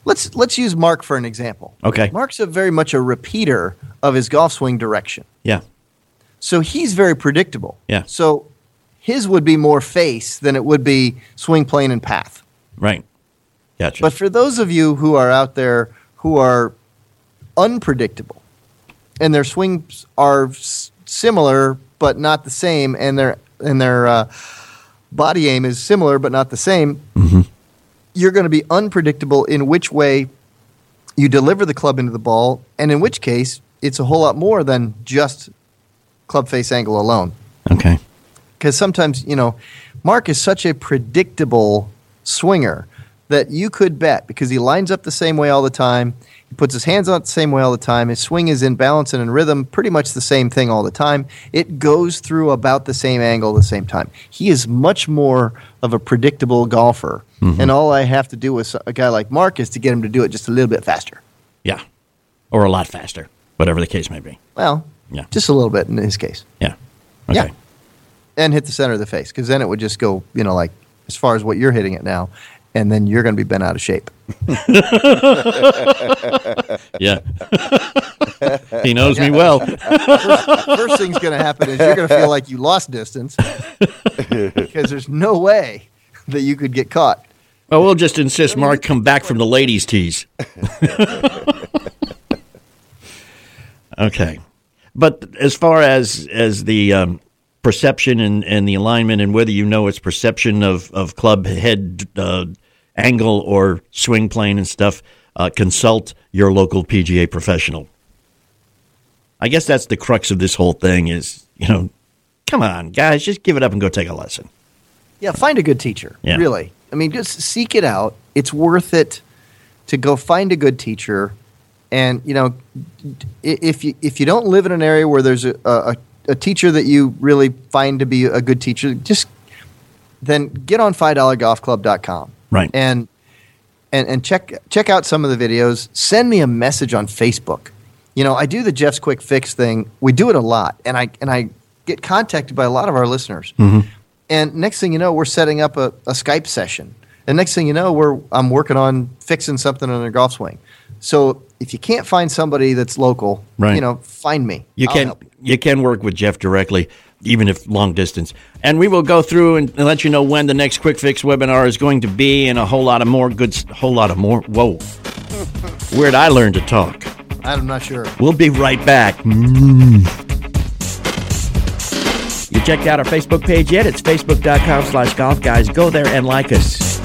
let's let's use Mark for an example. Okay. Mark's a very much a repeater of his golf swing direction, Yeah. so he's very predictable. Yeah. So his would be more face than it would be swing plane and path. Right. Gotcha. But for those of you who are out there who are unpredictable and their swings are s- similar but not the same, and their and their uh, body aim is similar but not the same, you're going to be unpredictable in which way you deliver the club into the ball, and in which case it's a whole lot more than just club face angle alone okay. because sometimes you know Mark is such a predictable swinger that you could bet because he lines up the same way all the time. He puts his hands on it the same way all the time. His swing is in balance and in rhythm, pretty much the same thing all the time. It goes through about the same angle at the same time. He is much more of a predictable golfer. Mm-hmm. And all I have to do with a guy like Mark is to get him to do it just a little bit faster. Yeah. Or a lot faster, whatever the case may be. Well, Yeah. just a little bit in his case. Yeah. Okay. Yeah. And hit the center of the face because then it would just go, you know, like as far as what you're hitting it now. And then you're going to be bent out of shape. <laughs> Yeah. <laughs> he knows me well. First thing's going <laughs> to happen is you're going to feel like you lost distance because there's no way that you could get caught. Well, we'll just insist Mark come back from the ladies' tees. okay, but as far as as the um, perception and, and the alignment and whether you know it's perception of of club head uh, angle or swing plane and stuff, uh, consult your local PGA professional. I guess that's the crux of this whole thing. Is you know, come on, guys, just give it up and go take a lesson. Yeah, find a good teacher. Yeah. Really. I mean, just seek it out. It's worth it to go find a good teacher. And, you know, if you, if you don't live in an area where there's a, a, a teacher that you really find to be a good teacher, just then get on $5golfclub.com. Right. And, and, and check, check out some of the videos. Send me a message on Facebook. You know, I do the Jeff's Quick Fix thing. We do it a lot. And I, and I get contacted by a lot of our listeners. Mm-hmm. And next thing you know, we're setting up a, a Skype session. And next thing you know, we're I'm working on fixing something on a golf swing. So if you can't find somebody that's local, Right. you know, find me. You I'll can help you can work with Jeff directly, even if long distance. And we will go through and, and let you know when the next quick fix webinar is going to be, and a whole lot of more good, whole lot of more. Whoa, <laughs> where'd I learn to talk? I'm not sure. We'll be right back. Mm. You checked out our Facebook page yet? It's facebook.com slash golf guys. Go there and like us.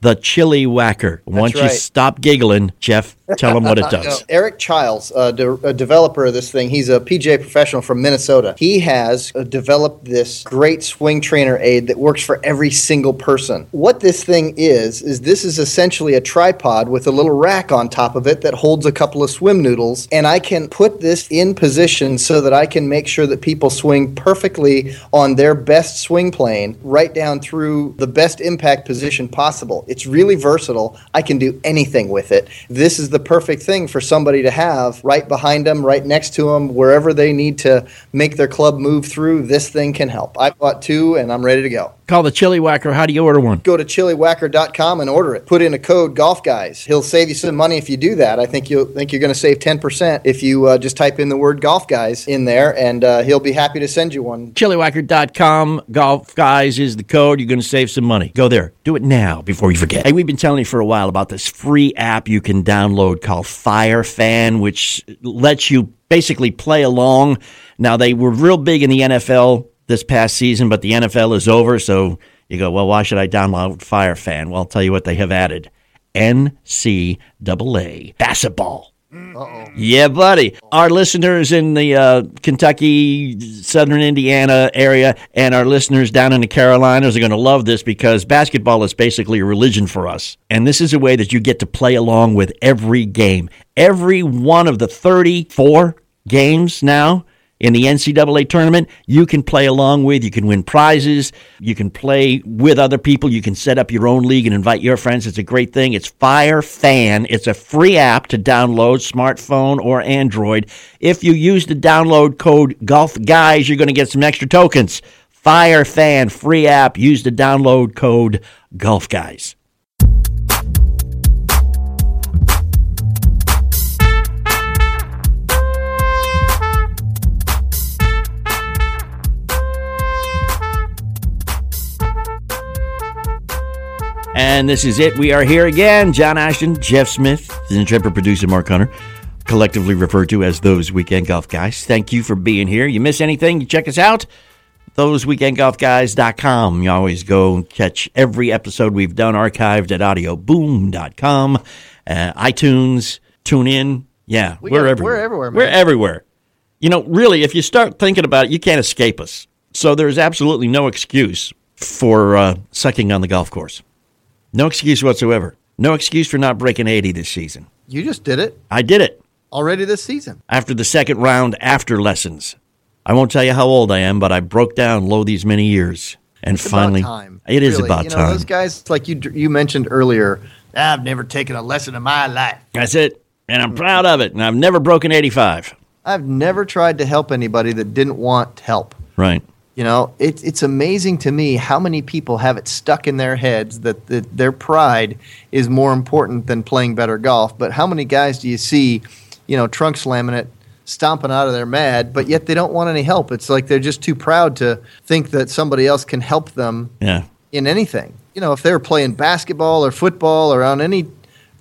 The Chili Whacker. Once you stop giggling, Jeff, tell them what it <laughs> does. Eric Childs, uh, de- a developer of this thing, he's a PGA professional from Minnesota. He has uh, developed this great swing trainer aid that works for every single person. What this thing is, is this is essentially a tripod with a little rack on top of it that holds a couple of swim noodles, and I can put this in position so that I can make sure that people swing perfectly on their best swing plane, right down through the best impact position possible. It's really versatile. I can do anything with it. This is the perfect thing for somebody to have right behind them, right next to them, wherever they need to make their club move through. This thing can help. I bought two and I'm ready to go. Call the Chili Whacker. How do you order one? Go to chiliwhacker.com and order it. Put in a code Golf Guys. He'll save you some money if you do that. I think you'll think you're going to save 10% if you uh, just type in the word Golf Guys in there, and uh, he'll be happy to send you one. chiliwhacker.com. Golf guys is the code. You're going to save some money. Go there. Do it now before you forget. Hey, we've been telling you for a while about this free app you can download called Fire Fan, which lets you basically play along. Now, they were real big in the NFL this past season, but the NFL is over. So you go, well, why should I download Fire Fan? Well, I'll tell you what they have added NCAA basketball. Oh, Yeah, buddy. Our listeners in the uh, Kentucky, Southern Indiana area, and our listeners down in the Carolinas are going to love this because basketball is basically a religion for us. And this is a way that you get to play along with every game. Every one of the 34 games now in the NCAA tournament, you can play along with. You can win prizes. You can play with other people. You can set up your own league and invite your friends. It's a great thing. It's Fire Fan. It's a free app to download, smartphone or Android. If you use the download code Golf Guys, you're going to get some extra tokens. Fire Fan free app. Use the download code Golf Guys. And this is it. We are here again. John Ashton, Jeff Smith, the intrepid producer Mark Hunter, collectively referred to as those weekend golf guys. Thank you for being here. You miss anything, you check us out. ThoseWeekendGolfGuys.com. You always go and catch every episode we've done archived at audioboom.com, uh, iTunes, tune in. Yeah, We we're got- everywhere. we're everywhere, man. We're everywhere. You know, really, if you start thinking about it, you can't escape us. So there's absolutely no excuse for uh, sucking on the golf course. No excuse whatsoever. No excuse for not breaking 80 this season. You just did it I did it already this season. after the second round after lessons. I won't tell you how old I am, but I broke down low these many years. And It's finally, about time. it is Really. about you know, time. Those guys, like you you mentioned earlier, I've never taken a lesson in my life. That's it. And I'm proud of it. And I've never broken 85. I've never tried to help anybody that didn't want help. Right. You know, it's it's amazing to me how many people have it stuck in their heads that, that their pride is more important than playing better golf. But how many guys do you see, you know, trunk slamming it, stomping out of there mad, but yet they don't want any help? It's like they're just too proud to think that somebody else can help them Yeah. in anything. You know, if they were playing basketball or football or on any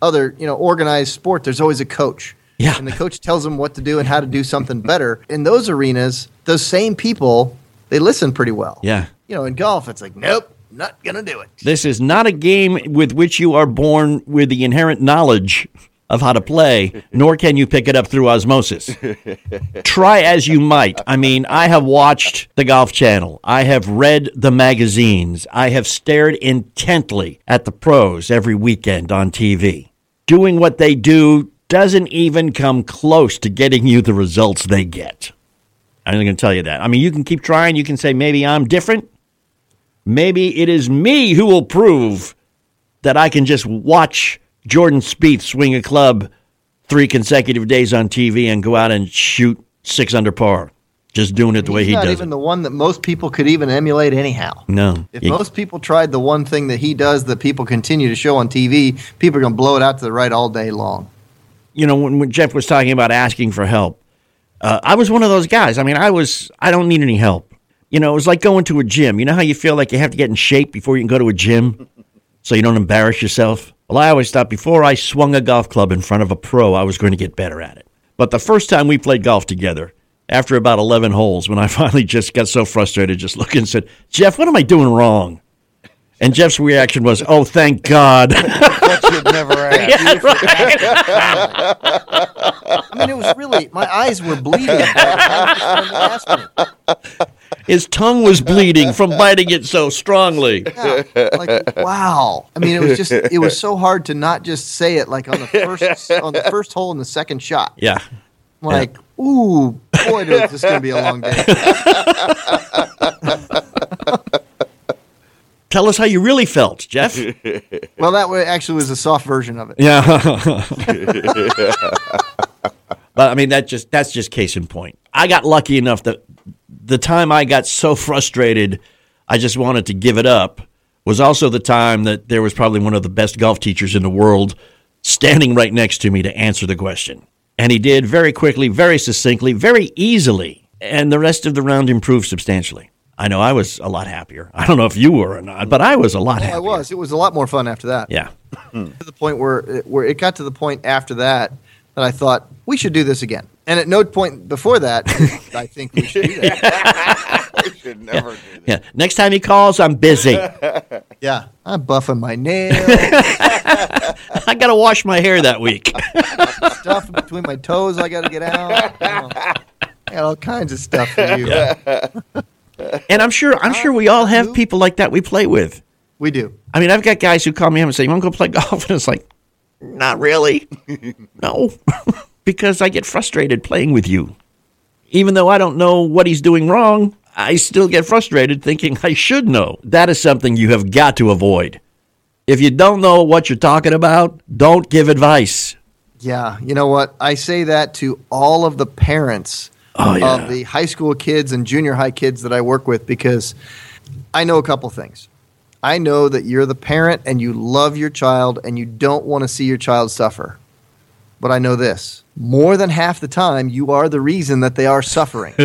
other, you know, organized sport, there's always a coach. Yeah. And the coach tells them what to do and how to do something better. In those arenas, those same people, they listen pretty well. Yeah. You know, in golf, it's like, nope, not going to do it. This is not a game with which you are born with the inherent knowledge of how to play, nor can you pick it up through osmosis. <laughs> Try as you might. I mean, I have watched the Golf Channel. I have read the magazines. I have stared intently at the pros every weekend on TV. Doing what they do doesn't even come close to getting you the results they get. I'm going to tell you that. I mean, you can keep trying. You can say, maybe I'm different. Maybe it is me who will prove that I can just watch Jordan Spieth swing a club three consecutive days on TV and go out and shoot six under par, just doing it the way he not does even it. the one that most people could even emulate anyhow. No, If You- most people tried the one thing that he does that people continue to show on TV, people are going to blow it out to the right all day long. you know, when, when Jeff was talking about asking for help, uh, I was one of those guys. I mean, I was, I don't need any help. You know, it was like going to a gym. You know how you feel like you have to get in shape before you can go to a gym so you don't embarrass yourself? Well, I always thought before I swung a golf club in front of a pro, I was going to get better at it. But the first time we played golf together, after about 11 holes, when I <laughs> finally just got so frustrated, just looked and said, Jeff, what am I doing wrong? And Jeff's reaction was, oh, thank God. <laughs> That should never <laughs> ask. <laughs> I mean, it was really, my eyes were bleeding. by the time he asked me. His tongue was bleeding from biting it so strongly. Yeah, like wow. I mean, it was just it was so hard to not just say it like on the first on the first hole in the second shot. Yeah. Like, ooh, boy, this is going to be a long day. Tell us how you really felt, Jeff. <laughs> Well, that actually was a soft version of it. yeah. <laughs> but I mean that just that's just case in point. I got lucky enough that the time I got so frustrated I just wanted to give it up was also the time that there was probably one of the best golf teachers in the world standing right next to me to answer the question. And he did very quickly, very succinctly, very easily. And the rest of the round improved substantially. I know I was a lot happier. I don't know if you were or not, but I was a lot I happier. I was. It was a lot more fun after that. Yeah. Hmm. To the point where it, where it got to the point after that that I thought we should do this again. And at no point before that, I think we should do that. <laughs> We should never do that. Yeah. Next time he calls, I'm busy. <laughs> Yeah, I'm buffing my nails, <laughs> I got to wash my hair that week. stuff between my toes. I got to get out. You know, I got all kinds of stuff for you. And I'm sure I'm sure we all have people like that we play with. We do. I mean, I've got guys who call me up and say, "You want to go play <laughs> golf?" And it's like, "Not really. <laughs> no." <laughs> because I get frustrated playing with you. Even though I don't know what he's doing wrong, I still get frustrated thinking I should know. That is something you have got to avoid. If you don't know what you're talking about, don't give advice. Yeah, you know what? I say that to all of the parents Oh, yeah. of the high school kids and junior high kids that I work with because I know a couple things. I know that you're the parent and you love your child and you don't want to see your child suffer. But I know this more than half the time, you are the reason that they are suffering. <laughs>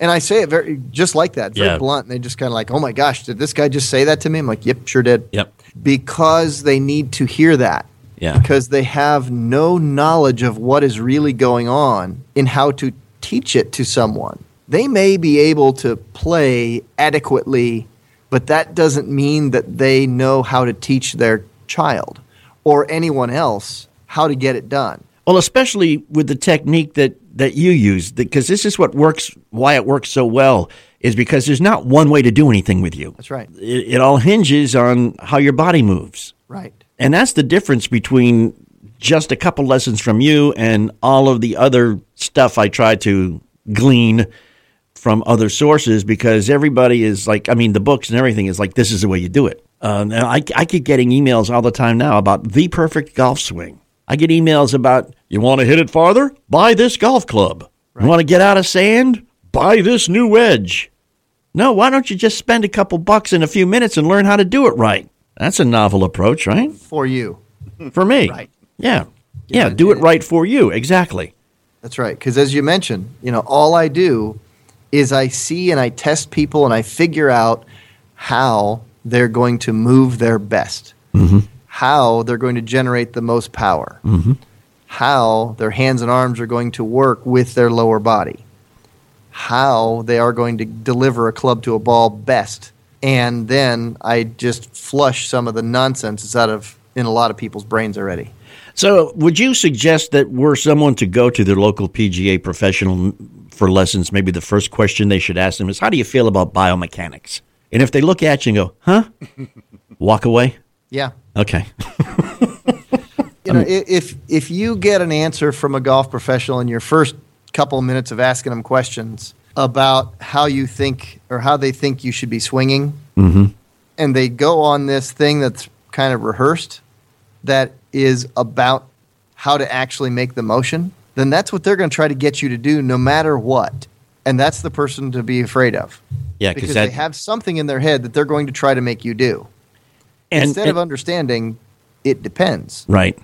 and I say it very just like that, very Yeah. blunt. And they just kind of like, oh my gosh, did this guy just say that to me? I'm like, yep, sure did. Yep. Because they need to hear that Yeah. because they have no knowledge of what is really going on in how to teach it to someone. They may be able to play adequately, but that doesn't mean that they know how to teach their child or anyone else how to get it done. Well, especially with the technique that that you use, because this is what works. Why it works so well is because there's not one way to do anything with you. That's right. It, it all hinges on how your body moves. Right. And that's the difference between just a couple lessons from you and all of the other stuff I try to glean from other sources because everybody is like, I mean, the books and everything is like, this is the way you do it. Um, I, I keep getting emails all the time now about the perfect golf swing. I get emails about, you want to hit it farther? Buy this golf club. You want to get out of sand? Buy this new wedge. No, why don't you just spend a couple bucks in a few minutes and learn how to do it right? That's a novel approach, right? For you. For me. <laughs> Right. Yeah. Yeah, Yeah, do it it- right for you. Exactly. That's right. Because as you mentioned, you know, all I do is I see and I test people and I figure out how they're going to move their best, mm-hmm. how they're going to generate the most power, mm-hmm. how their hands and arms are going to work with their lower body, how they are going to deliver a club to a ball best. And then I just flush some of the nonsense that's out of in a lot of people's brains already. So, would you suggest that were someone to go to their local PGA professional for lessons, maybe the first question they should ask them is, How do you feel about biomechanics? And if they look at you and go, Huh? <laughs> Walk away? Yeah. Okay. <laughs> You know, if if you get an answer from a golf professional in your first couple of minutes of asking them questions about how you think or how they think you should be swinging, mm-hmm. and they go on this thing that's kind of rehearsed, that is about how to actually make the motion, then that's what they're going to try to get you to do, no matter what. And that's the person to be afraid of, Yeah, because because they have something in their head that they're going to try to make you do. and, Instead of understanding, it depends. Right.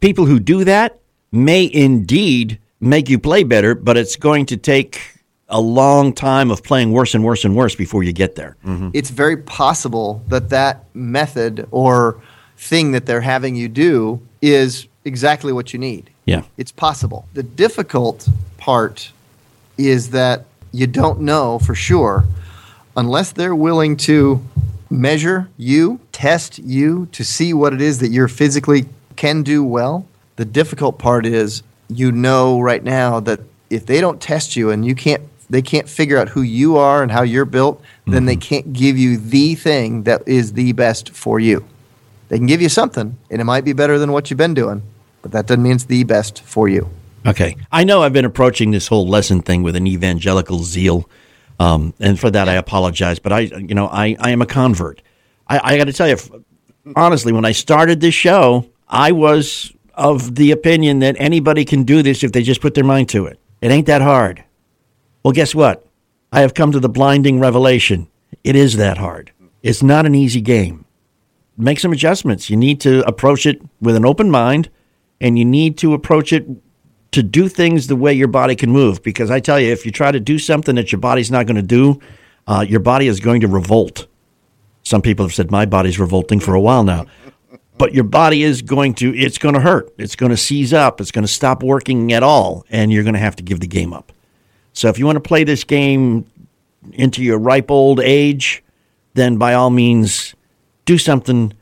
People who do that may indeed make you play better, but it's going to take a long time of playing worse and worse and worse before you get there. Mm-hmm. it's very possible that that method or thing that they're having you do is exactly what you need. Yeah. It's possible. The difficult part is that you don't know for sure unless they're willing to measure you, test you to see what it is that you're physically can do well. The difficult part is you know right now that if they don't test you and you can't they can't figure out who you are and how you're built, then they can't give you the thing that is the best for you. They can give you something and it might be better than what you've been doing, but that doesn't mean it's the best for you. Okay. I know I've been approaching this whole lesson thing with an evangelical zeal. Um, and for that, I apologize. But I, you know, I, I am a convert. I, I got to tell you, honestly, when I started this show, I was of the opinion that anybody can do this if they just put their mind to it. It ain't that hard. Well, guess what? I have come to the blinding revelation. It is that hard. It's not an easy game. Make some adjustments. You need to approach it with an open mind, and you need to approach it to do things the way your body can move. Because I tell you, if you try to do something that your body's not going to do, uh, your body is going to revolt. Some people have said my body's revolting for a while now. But your body is going to, it's going to hurt. It's going to seize up. It's going to stop working at all. And you're going to have to give the game up. So if you want to play this game into your ripe old age, then by all means, do something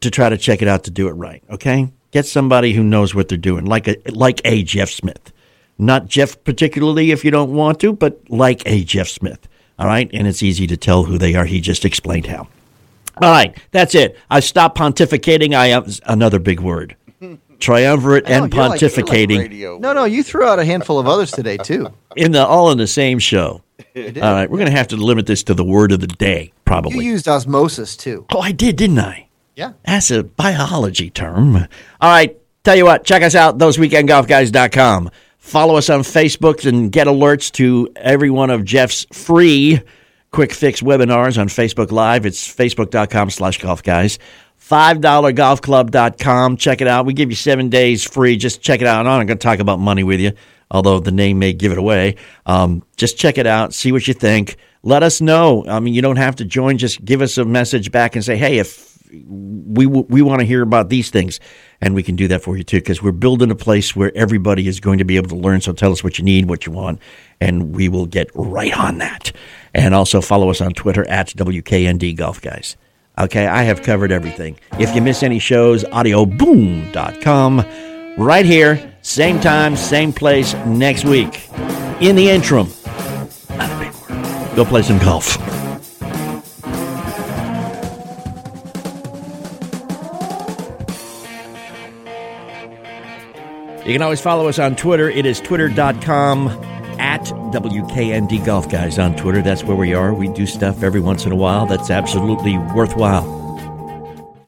to try to check it out to do it right. Okay, get somebody who knows what they're doing, like a like a Jeff Smith, not Jeff particularly if you don't want to, but like a Jeff Smith. All right, and it's easy to tell who they are. He just explained how. All right, that's it. I stopped pontificating. I have another big word. Triumvirate know, and like- like pontificating Radio. No, no, you threw out a handful of others today too. <laughs> in the all in the same show. All right, we're going to have to limit this to the word of the day, probably. You used osmosis too. oh, I did, didn't I? Yeah. That's a biology term. All right. Tell you what, check us out, thoseweekendgolfguys.com. Follow us on Facebook and get alerts to every one of Jeff's free quick fix webinars on Facebook Live. It's facebook.com slash golf guys. $5golfclub.com. Check it out. We give you seven days free. Just check it out. I'm not going to talk about money with you, although the name may give it away. Um, just check it out. See what you think. Let us know. I mean, you don't have to join. Just give us a message back and say, hey, if we we want to hear about these things, and we can do that for you too. Because we're building a place where everybody is going to be able to learn. So tell us what you need, what you want, and we will get right on that. And also follow us on Twitter at WKND Golf Guys. Okay, I have covered everything. If you miss any shows, audioboom.com. Right here, same time, same place next week. In the interim, not a big word. Go play some golf. You can always follow us on Twitter. It is twitter.com at WKND Golf Guys on Twitter. That's where we are. We do stuff every once in a while that's absolutely worthwhile.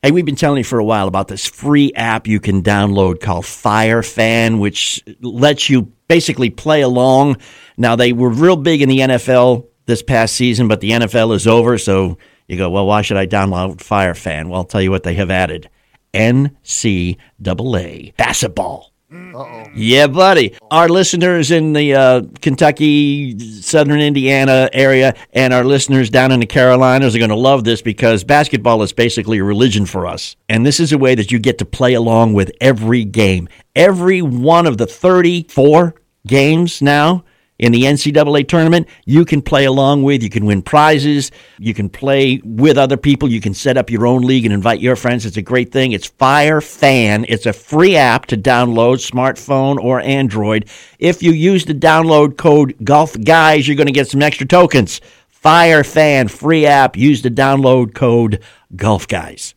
Hey, we've been telling you for a while about this free app you can download called Fire Fan, which lets you basically play along. Now, they were real big in the NFL this past season, but the NFL is over, so you go, well, why should I download Fire Fan? Well, I'll tell you what they have added NCAA basketball. Uh-oh. Yeah, buddy. Our listeners in the uh, Kentucky, Southern Indiana area, and our listeners down in the Carolinas are going to love this because basketball is basically a religion for us. And this is a way that you get to play along with every game. Every one of the 34 games now in the NCAA tournament, you can play along with, you can win prizes, you can play with other people, you can set up your own league and invite your friends. It's a great thing. It's Fire Fan. It's a free app to download, smartphone or Android. If you use the download code Golf Guys, you're going to get some extra tokens. Fire Fan free app. Use the download code Golf Guys.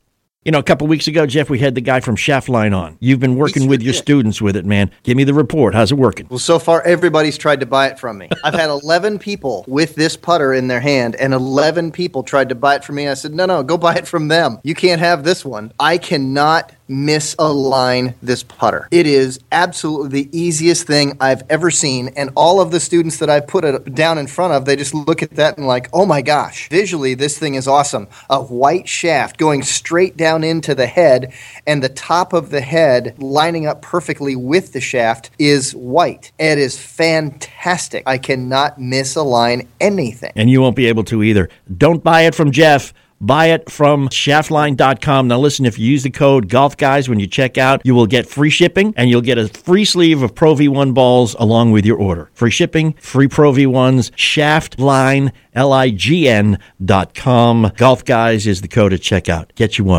You know, a couple weeks ago, Jeff, we had the guy from Shaftlign on. You've been working with your students with it, man. Give me the report. How's it working? Well, so far, everybody's tried to buy it from me. <laughs> I've had 11 people with this putter in their hand, and 11 people tried to buy it from me. I said, no, no, go buy it from them. You can't have this one. I cannot misalign this putter. It is absolutely the easiest thing I've ever seen. And all of the students that I've put it down in front of, they just look at that and like, oh my gosh, visually this thing is awesome. A white shaft going straight down into the head, and the top of the head lining up perfectly with the shaft is white. It is fantastic. I cannot misalign anything. And you won't be able to either. Don't buy it from Jeff. Buy it from shaftlign.com. Now, listen, if you use the code Golf Guys when you check out, you will get free shipping and you'll get a free sleeve of Pro V1 balls along with your order. Free shipping, free Pro V1s, shaftline, L I G N dot com. Golf Guys is the code to check out. Get you one.